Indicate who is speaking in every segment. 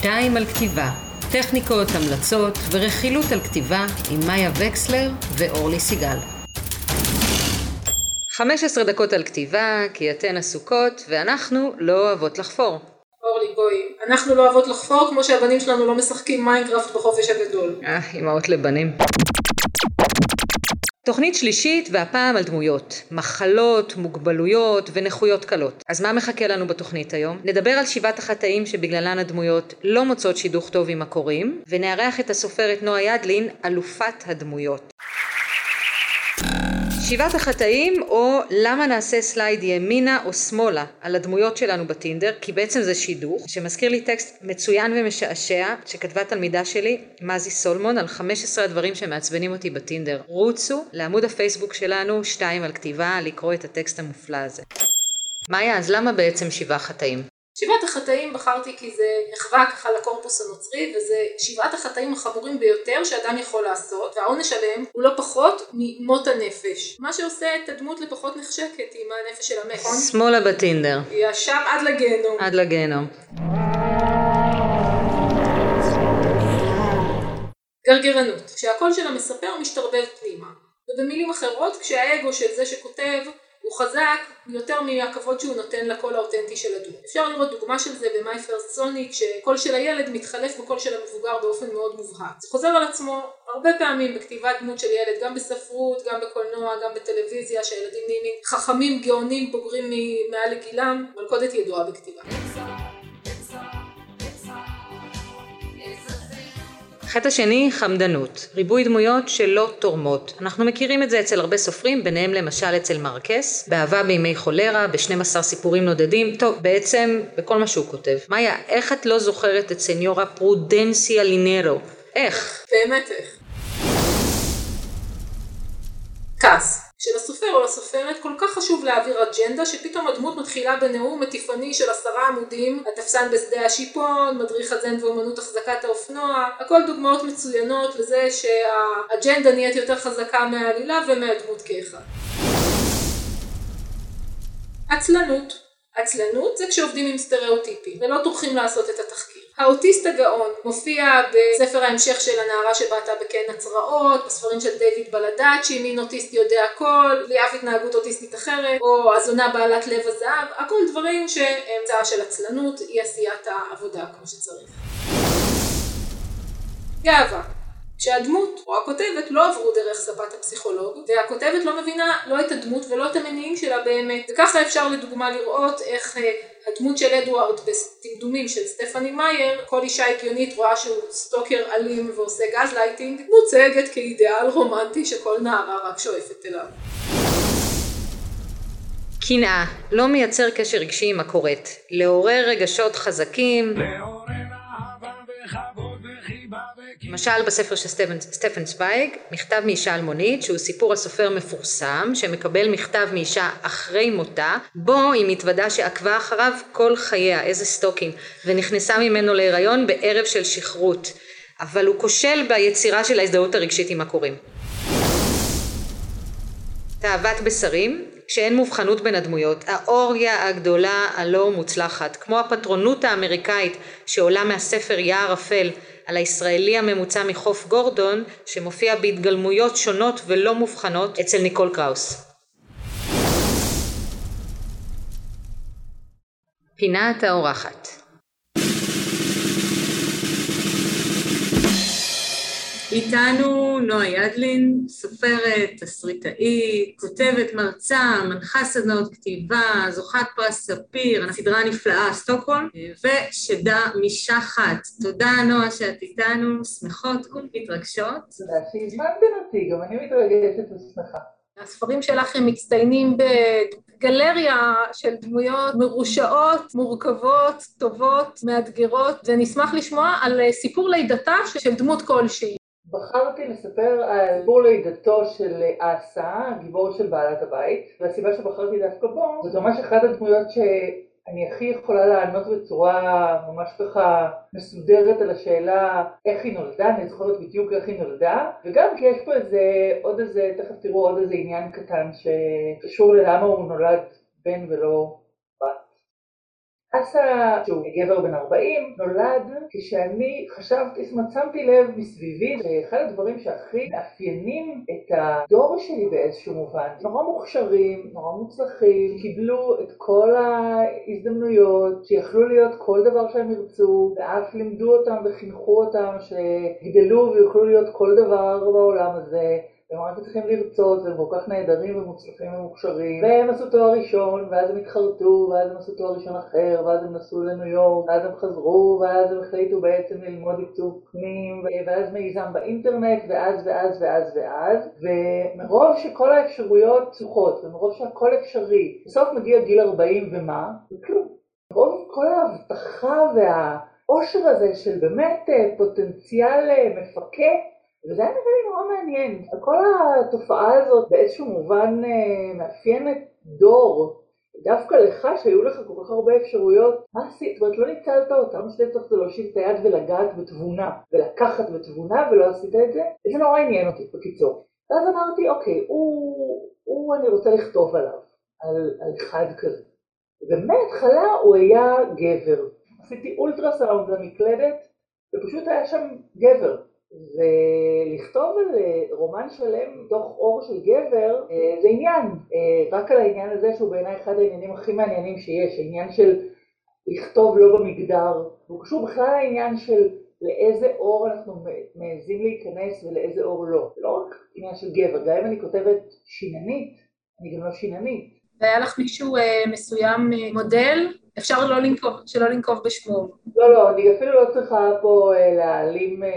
Speaker 1: שתיים על כתיבה, טכניקות, המלצות ורכילות על כתיבה עם מאיה וקסלר ואורלי סיגל. 15 דקות על כתיבה, כי אתן עסוקות ואנחנו לא אוהבות לחפור.
Speaker 2: אורלי בואי, אנחנו לא אוהבות לחפור כמו שהבנים שלנו לא משחקים מיינקראפט בחופש הגדול.
Speaker 1: אה, אמהות לבנים. תוכנית שלישית והפעם על דמויות, מחלות, מוגבלויות ונכויות קלות. אז מה מחכה לנו בתוכנית היום? נדבר על שבעת החטאים שבגללן הדמויות לא מוצאות שידוך טוב עם הקוראים, ונארח את הסופרת נועה ידלין, אלופת הדמויות. שבעת החטאים או למה נעשה סלייד ימינה או שמאלה על הדמויות שלנו בטינדר כי בעצם זה שידוך שמזכיר לי טקסט מצוין ומשעשע שכתבה תלמידה שלי מזי סולמון על 15 הדברים שמעצבנים אותי בטינדר רוצו לעמוד הפייסבוק שלנו שתיים על כתיבה לקרוא את הטקסט המופלא הזה. מאיה אז למה בעצם שבעה חטאים?
Speaker 2: שבעת החטאים בחרתי כי זה נחווה ככה לקורפוס הנוצרי וזה שבעת החטאים החמורים ביותר שאדם יכול לעשות והעונש עליהם הוא לא פחות ממות הנפש מה שעושה את הדמות לפחות נחשקת עם הנפש של המת. נכון?
Speaker 1: שמאלה בטינדר.
Speaker 2: היא ישר עד לגיהנום.
Speaker 1: עד לגיהנום.
Speaker 2: גרגרנות כשהקול של המספר משתרבב פנימה ובמילים אחרות כשהאגו של זה שכותב הוא חזק יותר מהכבוד שהוא נותן לקול האותנטי של הדמות. אפשר לראות דוגמה של זה ב-My First Sonic שקול של הילד מתחלף בקול של המבוגר באופן מאוד מובהק. זה חוזר על עצמו הרבה פעמים בכתיבת דמות של ילד, גם בספרות, גם בקולנוע, גם בטלוויזיה, שהילדים נהיים חכמים, גאונים, בוגרים מעל לגילם, מלכודת ידועה בכתיבה.
Speaker 1: החטא השני, חמדנות. ריבוי דמויות שלא תורמות. אנחנו מכירים את זה אצל הרבה סופרים, ביניהם למשל אצל מרקס, באהבה בימי חולרה, ב-12 סיפורים נודדים, טוב, בעצם בכל מה שהוא כותב. מאיה, איך את לא זוכרת את סניורה פרודנסיה לינרו? איך?
Speaker 2: באמת איך. כעס. שלסופר או לסופרת כל כך חשוב להעביר אג'נדה שפתאום הדמות מתחילה בנאום מטיפני של עשרה עמודים, התפסן בשדה השיפון, מדריך הזן ואומנות החזקת האופנוע, הכל דוגמאות מצוינות לזה שהאג'נדה נהיית יותר חזקה מהעלילה ומהדמות כאחד. עצלנות עצלנות זה כשעובדים עם סטריאוטיפים ולא טורחים לעשות את התחקיר. האוטיסט הגאון מופיע בספר ההמשך של הנערה שבעטה בקן הצרעות, בספרים של דיוויד בלדאצ'י, מין אוטיסט יודע הכל, בלי אף התנהגות אוטיסטית אחרת, או הזונה בעלת לב הזהב, הכל דברים שהם המצאה של עצלנות, אי עשיית העבודה כמו שצריך. גאווה שהדמות או הכותבת לא עברו דרך ספת הפסיכולוג והכותבת לא מבינה לא את הדמות ולא את המניעים שלה באמת. וככה אפשר לדוגמה לראות איך אה, הדמות של אדוארד בדמדומים של סטפני מאייר כל אישה הגיונית רואה שהוא stalker אלים ועושה גז לייטינג מוצגת כאידיאל רומנטי שכל נערה רק שואפת אליו.
Speaker 1: קנאה לא מייצר קשר רגשי עם הקוראת. לעורר רגשות חזקים למשל בספר של סטפן, סטפן צווייג, מכתב מאישה אלמונית, שהוא סיפור על סופר מפורסם, שמקבל מכתב מאישה אחרי מותה, בו היא מתוודה שעקבה אחריו כל חייה, איזה stalking, ונכנסה ממנו להיריון בערב של שכרות, אבל הוא כושל ביצירה של ההזדהות הרגשית עם הקוראים. תאוות בשרים, כשאין מובחנות בין הדמויות, האורגיה הגדולה הלא מוצלחת, כמו הפטרונות האמריקאית שעולה מהספר יער אפל על הישראלי הממוצע מחוף גורדון שמופיע בהתגלמויות שונות ולא מובחנות אצל ניקול קראוס. פינת האורחת איתנו נועה ידלין, סופרת, תסריטאית, כותבת, מרצה, מנחה סדנאות כתיבה, זוכת פרס ספיר, הסדרה הנפלאה סטוקהולם, ושדה משחת. תודה נועה שאת איתנו, שמחות ומתרגשות.
Speaker 3: תודה שהזמנתם אותי, גם אני מתרגשת ושמחה.
Speaker 2: הספרים שלך הם מצטיינים בגלריה של דמויות מרושעות, מורכבות, טובות, מאתגרות, ונשמח לשמוע על סיפור לידתה של דמות כלשהי.
Speaker 3: בחרתי לספר על סיפור לידתו של אסה, גיבור של בעלת הבית, והסיבה שבחרתי דווקא בו, זאת ממש אחת הדמויות שאני הכי יכולה לענות בצורה ממש ככה מסודרת על השאלה איך היא נולדה, אני זוכרת בדיוק איך היא נולדה, וגם כי יש פה איזה, עוד איזה, תכף תראו עוד איזה עניין קטן שקשור ללמה הוא נולד בן ולא. אסא, שהוא גבר בן 40, נולד כשאני חשבתי, זאת אומרת, שמתי לב מסביבי, שאחד הדברים שהכי מאפיינים את הדור שלי באיזשהו מובן, נורא מוכשרים, נורא מוצלחים, קיבלו את כל ההזדמנויות, שיכלו להיות כל דבר שהם ירצו, ואף לימדו אותם וחינכו אותם שגדלו ויוכלו להיות כל דבר בעולם הזה. והם רק צריכים לרצות, והם כל כך נהדרים ומוצלחים ומוכשרים, והם עשו תואר ראשון, ואז הם התחרטו, ואז הם עשו תואר ראשון אחר, ואז הם נסעו לניו יורק, ואז הם חזרו, ואז הם החליטו בעצם ללמוד עיצוב פנים, ואז מיזם באינטרנט, ואז ואז ואז ואז, ומרוב שכל האפשרויות פתוחות, ומרוב שהכל אפשרי, בסוף מגיע גיל 40 ומה? וכלום. מרוב כל ההבטחה והעושר הזה של באמת אה, פוטנציאל אה, מפקד, וזה היה נראה לי נורא מעניין. כל התופעה הזאת באיזשהו מובן אה, מאפיינת דור. דווקא לך שהיו לך כל כך הרבה אפשרויות, מה עשית? זאת אומרת, לא ניצלת אותם, מה שאתה צריך זה להושיב את היד ולגעת בתבונה, ולקחת בתבונה ולא עשית את זה, וזה נורא עניין אותי בקיצור. ואז אמרתי, אוקיי, הוא, הוא אני רוצה לכתוב עליו, על, על אחד כזה. ומההתחלה הוא היה גבר. עשיתי אולטרסאונד למקלדת, ופשוט היה שם גבר. ולכתוב על אה, רומן שלם מתוך אור של גבר אה, זה עניין, אה, רק על העניין הזה שהוא בעיניי אחד העניינים הכי מעניינים שיש, העניין של לכתוב לא במגדר, הוא קשור בכלל לעניין של לאיזה אור אנחנו מעזים להיכנס ולאיזה אור לא, לא רק עניין של גבר, גם אם אני כותבת שיננית, אני גם לא שיננית.
Speaker 2: והיה לך מישהו מסוים מודל אפשר לא לנקוב, שלא לנקוב בשמו.
Speaker 3: לא, לא, אני אפילו לא צריכה פה אה, להעלים אה,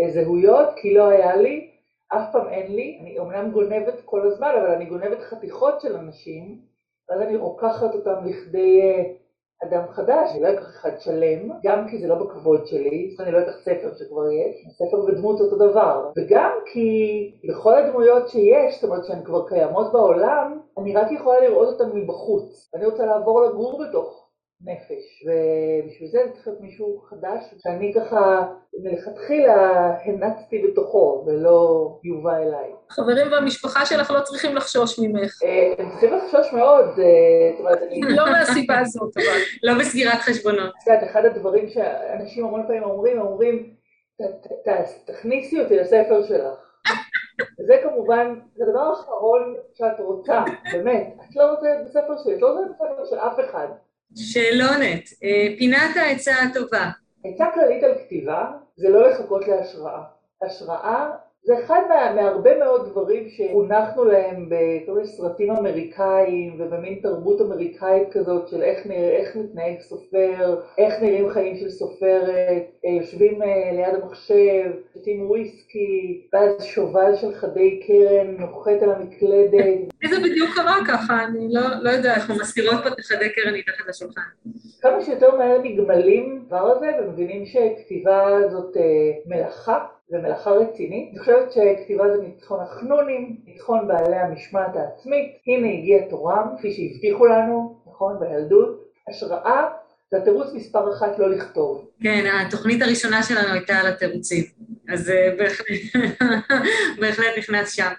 Speaker 3: אה, זהויות, כי לא היה לי, אף פעם אין לי. אני אומנם גונבת כל הזמן, אבל אני גונבת חתיכות של אנשים, ואז אני רוקחת אותם לכדי אדם חדש, אני לא אקח אחד שלם, גם כי זה לא בכבוד שלי, אני לא אקח ספר שכבר יש, ספר ודמות אותו דבר, וגם כי בכל הדמויות שיש, זאת אומרת שהן כבר קיימות בעולם, אני רק יכולה לראות אותן מבחוץ, אני רוצה לעבור לגור בתוך נפש, ובשביל זה צריך להיות מישהו חדש, שאני ככה מלכתחילה הנצתי בתוכו ולא יובא אליי.
Speaker 2: חברים והמשפחה שלך לא צריכים לחשוש ממך.
Speaker 3: אה, הם צריכים לחשוש מאוד, אה, זאת אומרת, אני...
Speaker 2: לא מהסיבה הזאת, אבל.
Speaker 1: לא בסגירת חשבונות.
Speaker 3: את יודעת, אחד הדברים שאנשים המון פעמים אומרים, אומרים, תכניסי אותי לספר שלך. זה כמובן, זה הדבר האחרון שאת רוצה, באמת. את לא רוצה בספר שלי, את לא רוצה בספר של אף אחד.
Speaker 1: שאלונת, אה, פינת העצה הטובה.
Speaker 3: עצה כללית על כתיבה זה לא לחכות להשראה. השראה זה אחד מה, מהרבה מאוד דברים שחונכנו להם בכל מיני סרטים אמריקאים ובמין תרבות אמריקאית כזאת של איך, נראה, איך מתנהג סופר, איך נראים חיים של סופרת, אה, יושבים אה, ליד המחשב, שותים וויסקי, ואז שובל של חדי קרן נוחת על המקלדת.
Speaker 2: לי זה בדיוק קרה ככה, אני לא, לא יודע אנחנו מסתירות פה את חדי קרן מתחת לשולחן.
Speaker 3: כמה שיותר מהר נגמלים דבר הזה ומבינים שכתיבה זאת אה, מלאכה. זה מלאכה רצינית. אני חושבת שכתיבה זה ניצחון החנונים, ניצחון בעלי המשמעת העצמית. הנה הגיע תורם, כפי שהבטיחו לנו, נכון, בילדות. השראה זה התירוץ מספר אחת לא לכתוב.
Speaker 1: כן, התוכנית הראשונה שלנו הייתה על התירוצים, אז אה, בהחלט נכנס שם.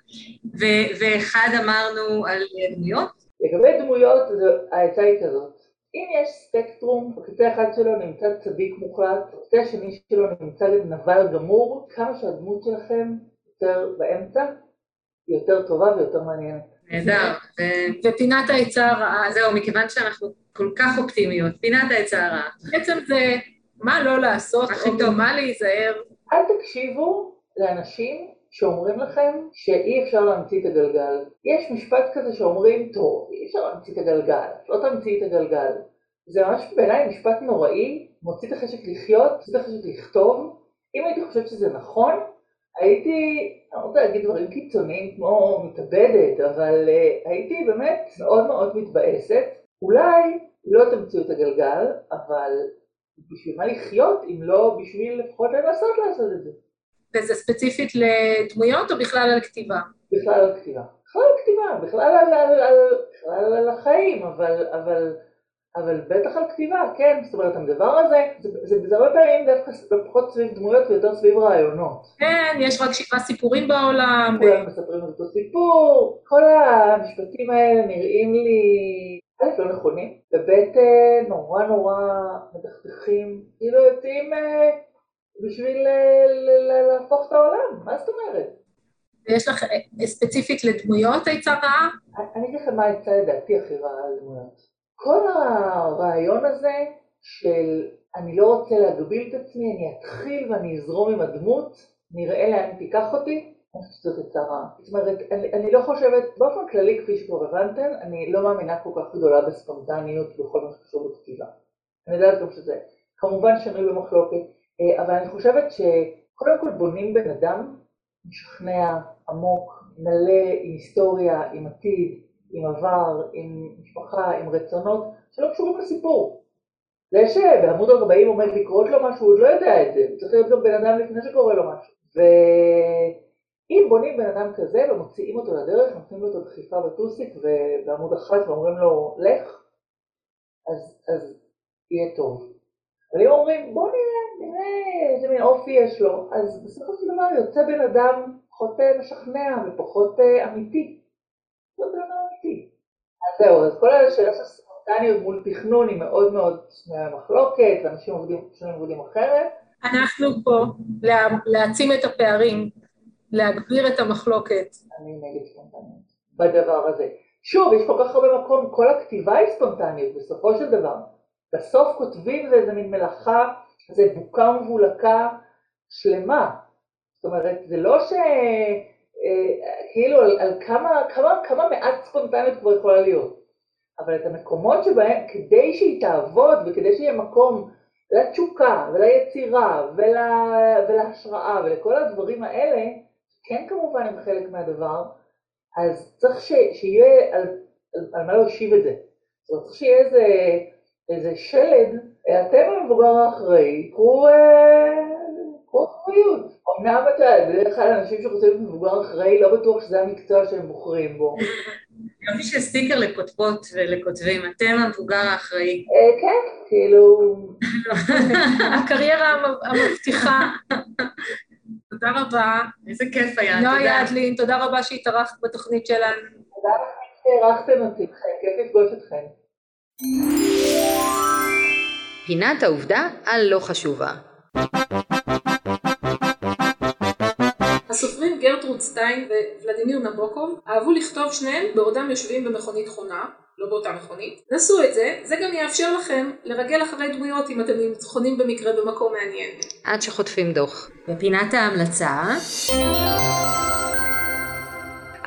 Speaker 1: ואחד אמרנו על דמויות?
Speaker 3: לגבי דמויות, העצה היא כזאת. אם יש ספקטרום, בקצה אחד שלו נמצא צדיק מוחלט, בקצה השני שלו נמצא נבל גמור, כמה שהדמות שלכם יותר באמצע, היא יותר טובה ויותר מעניינת.
Speaker 1: נהדר.
Speaker 2: ופינת העצה הרעה.
Speaker 1: זהו, מכיוון שאנחנו כל כך אופטימיות, פינת העצה הרעה.
Speaker 2: בעצם זה מה לא לעשות, או מה להיזהר.
Speaker 3: אל תקשיבו לאנשים שאומרים לכם שאי אפשר להמציא את הגלגל. יש משפט כזה שאומרים, טוב, אי אפשר להמציא את הגלגל, לא תמציא את הגלגל. זה ממש בעיניי משפט נוראי, מוציא את החשק לחיות, מוציא את החשק לכתוב. אם הייתי חושבת שזה נכון, הייתי, אני לא רוצה להגיד דברים קיצוניים כמו מתאבדת, אבל uh, הייתי באמת מאוד מאוד מתבאסת. אולי לא תמצאו את הגלגל, אבל בשביל מה לחיות אם לא בשביל לפחות לנסות לעשות את זה.
Speaker 2: וזה ספציפית לדמויות או בכלל על כתיבה?
Speaker 3: בכלל על כתיבה. בכלל על כתיבה, בכלל על, על, על, על, על החיים, אבל, אבל, אבל בטח על כתיבה, כן, זאת אומרת, הדבר הזה, זה, זה, זה הרבה פעמים דווקא פחות סביב דמויות ויותר סביב רעיונות.
Speaker 2: כן, יש רק שבעה סיפורים בעולם.
Speaker 3: כולם מספרים את אותו סיפור, כל המשפטים האלה נראים לי א', לא נכונים, וב', אה, נורא נורא מדכדכים, כאילו יוצאים אה, בשביל אה, להפוך את העולם, מה זאת אומרת?
Speaker 2: ויש לך ספציפית לדמויות עצה רעה?
Speaker 3: אני אגיד לכם מה העצה לדעתי הכי רעה על דמויות. כל הרעיון הזה של אני לא רוצה להגביל את עצמי, אני אתחיל ואני אזרום עם הדמות, נראה לאן תיקח אותי, אני חושבת שזאת עצה רעה. זאת אומרת, אני, אני לא חושבת, באופן כללי כפי שכבר הבנתם, אני לא מאמינה כל כך גדולה בספונטניות בכל מה שקשור בכתיבה. אני יודעת גם שזה כמובן שנוי במחלוקת, אה, אבל אני חושבת שקודם כל בונים בן אדם משכנע, עמוק, מלא עם היסטוריה, עם עתיד, עם עבר, עם משפחה, עם רצונות, שלא קשורים לסיפור. זה שבעמוד 40 עומד לקרות לו משהו, הוא עוד לא יודע את זה, הוא צריך להיות גם בן אדם לפני שקורה לו משהו. ואם בונים בן אדם כזה ומוציאים אותו לדרך, נותנים לו את הדחיפה בטוסיק בעמוד אחת ואומרים לו לך, אז, אז יהיה טוב. אם אומרים בוא נראה, נראה איזה מין אופי יש לו, אז בסופו של דבר יוצא בן אדם פחות אה, משכנע ופחות אה, אמיתי. זה בן אדם אמיתי. אז זהו, אז כל השאלה של ספונטניות מול תכנון היא מאוד מאוד שנויה מחלוקת, ואנשים עובדים, עובדים אחרת.
Speaker 2: אנחנו פה לה, להעצים את הפערים, להגביר את המחלוקת.
Speaker 3: אני נגד ספונטניות בדבר הזה. שוב, יש כל כך הרבה מקום, כל הכתיבה היא ספונטנית בסופו של דבר. בסוף כותבים זה איזה מין מלאכה, זה בוקה ומבולקה שלמה. זאת אומרת, זה לא ש... אה, כאילו על, על כמה, כמה, כמה מעט ספונטניות כבר יכולה להיות. אבל את המקומות שבהם, כדי שהיא תעבוד וכדי שיהיה מקום לתשוקה וליצירה ול, ולהשראה ולכל הדברים האלה, כן כמובן הם חלק מהדבר, אז צריך ש, שיהיה על, על, על מה להושיב את זה. זאת אומרת, צריך שיהיה איזה, איזה שלד, אתם המבוגר האחראי, קחו אחריות. אמנם אתה, בדרך כלל אנשים שרוצים מבוגר אחראי, לא בטוח שזה המקצוע שהם בוחרים בו.
Speaker 1: יופי של סטיקר לכותבות ולכותבים, אתם המבוגר האחראי.
Speaker 3: אה, כן, כאילו...
Speaker 2: הקריירה המבטיחה.
Speaker 1: תודה רבה, איזה כיף היה,
Speaker 2: תודה. נועה ידלין, תודה רבה שהתארחת בתוכנית שלנו.
Speaker 3: תודה לכם שהארחתם אותי, כיף לפגוש אתכם.
Speaker 1: פינת העובדה הלא חשובה.
Speaker 2: הסופרים גרטרוד סטיין וולדימיר נבוקוב אהבו לכתוב שניהם בעודם יושבים במכונית חונה, לא באותה מכונית. נסו את זה, זה גם יאפשר לכם לרגל אחרי דמויות אם אתם חונים במקרה במקום מעניין.
Speaker 1: עד שחוטפים דוח. בפינת ההמלצה...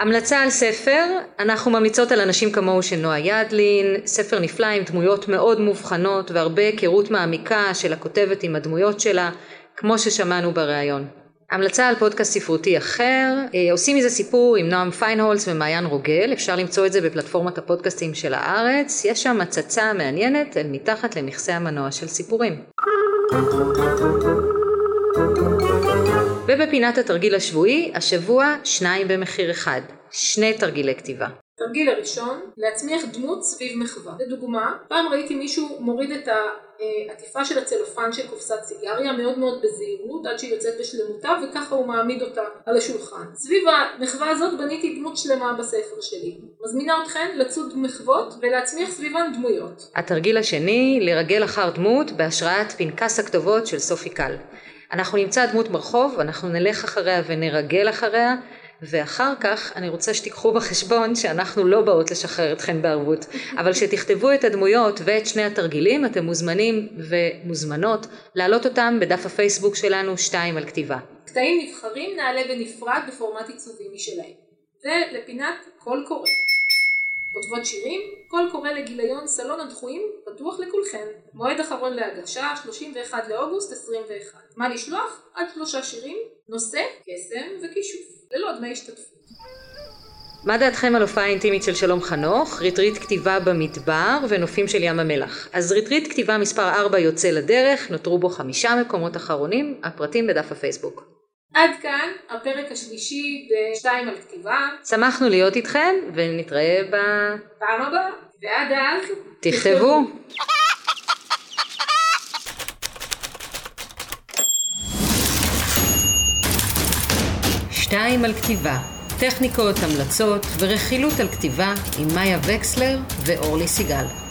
Speaker 1: המלצה על ספר, אנחנו ממליצות על אנשים כמוהו של נועה ידלין, ספר נפלא עם דמויות מאוד מובחנות והרבה היכרות מעמיקה של הכותבת עם הדמויות שלה, כמו ששמענו בריאיון. המלצה על פודקאסט ספרותי אחר, אה, עושים מזה סיפור עם נועם פיינהולץ ומעיין רוגל, אפשר למצוא את זה בפלטפורמת הפודקאסטים של הארץ, יש שם הצצה מעניינת אל מתחת למכסה המנוע של סיפורים. ובפינת התרגיל השבועי, השבוע שניים במחיר אחד, שני תרגילי כתיבה.
Speaker 2: תרגיל הראשון, להצמיח דמות סביב מחווה. לדוגמה, פעם ראיתי מישהו מוריד את העטיפה של הצלופן של קופסת סיגריה מאוד מאוד בזהירות עד שהיא יוצאת בשלמותה וככה הוא מעמיד אותה על השולחן. סביב המחווה הזאת בניתי דמות שלמה בספר שלי. מזמינה אתכן לצוד מחוות ולהצמיח סביבן דמויות.
Speaker 1: התרגיל השני, לרגל אחר דמות בהשראת פנקס הכתובות של סופי קל. אנחנו נמצא דמות ברחוב, אנחנו נלך אחריה ונרגל אחריה ואחר כך אני רוצה שתיקחו בחשבון שאנחנו לא באות לשחרר אתכן בערבות, אבל כשתכתבו את הדמויות ואת שני התרגילים אתם מוזמנים ומוזמנות להעלות אותם בדף הפייסבוק שלנו שתיים על כתיבה.
Speaker 2: קטעים נבחרים נעלה בנפרד בפורמט עיצובי משלהם. ולפינת קול קורא. כותבות שירים, קול קורא לגיליון סלון הדחויים פתוח לכולכם. מועד אחרון להגשה 31 לאוגוסט 21. מה לשלוח? עד שלושה שירים, נושא, קסם וכישוף. ללא דמי השתתפות.
Speaker 1: מה דעתכם על הופעה אינטימית של שלום חנוך, ריטריט כתיבה במדבר ונופים של ים המלח? אז ריטריט כתיבה מספר 4 יוצא לדרך, נותרו בו חמישה מקומות אחרונים, הפרטים בדף הפייסבוק.
Speaker 2: עד כאן הפרק השלישי בשתיים על כתיבה.
Speaker 1: שמחנו להיות איתכם ונתראה
Speaker 2: בפעם הבאה. ועד אז
Speaker 1: תכתבו. שתיים על כתיבה טכניקות, המלצות ורכילות על כתיבה עם מאיה וקסלר ואורלי סיגל.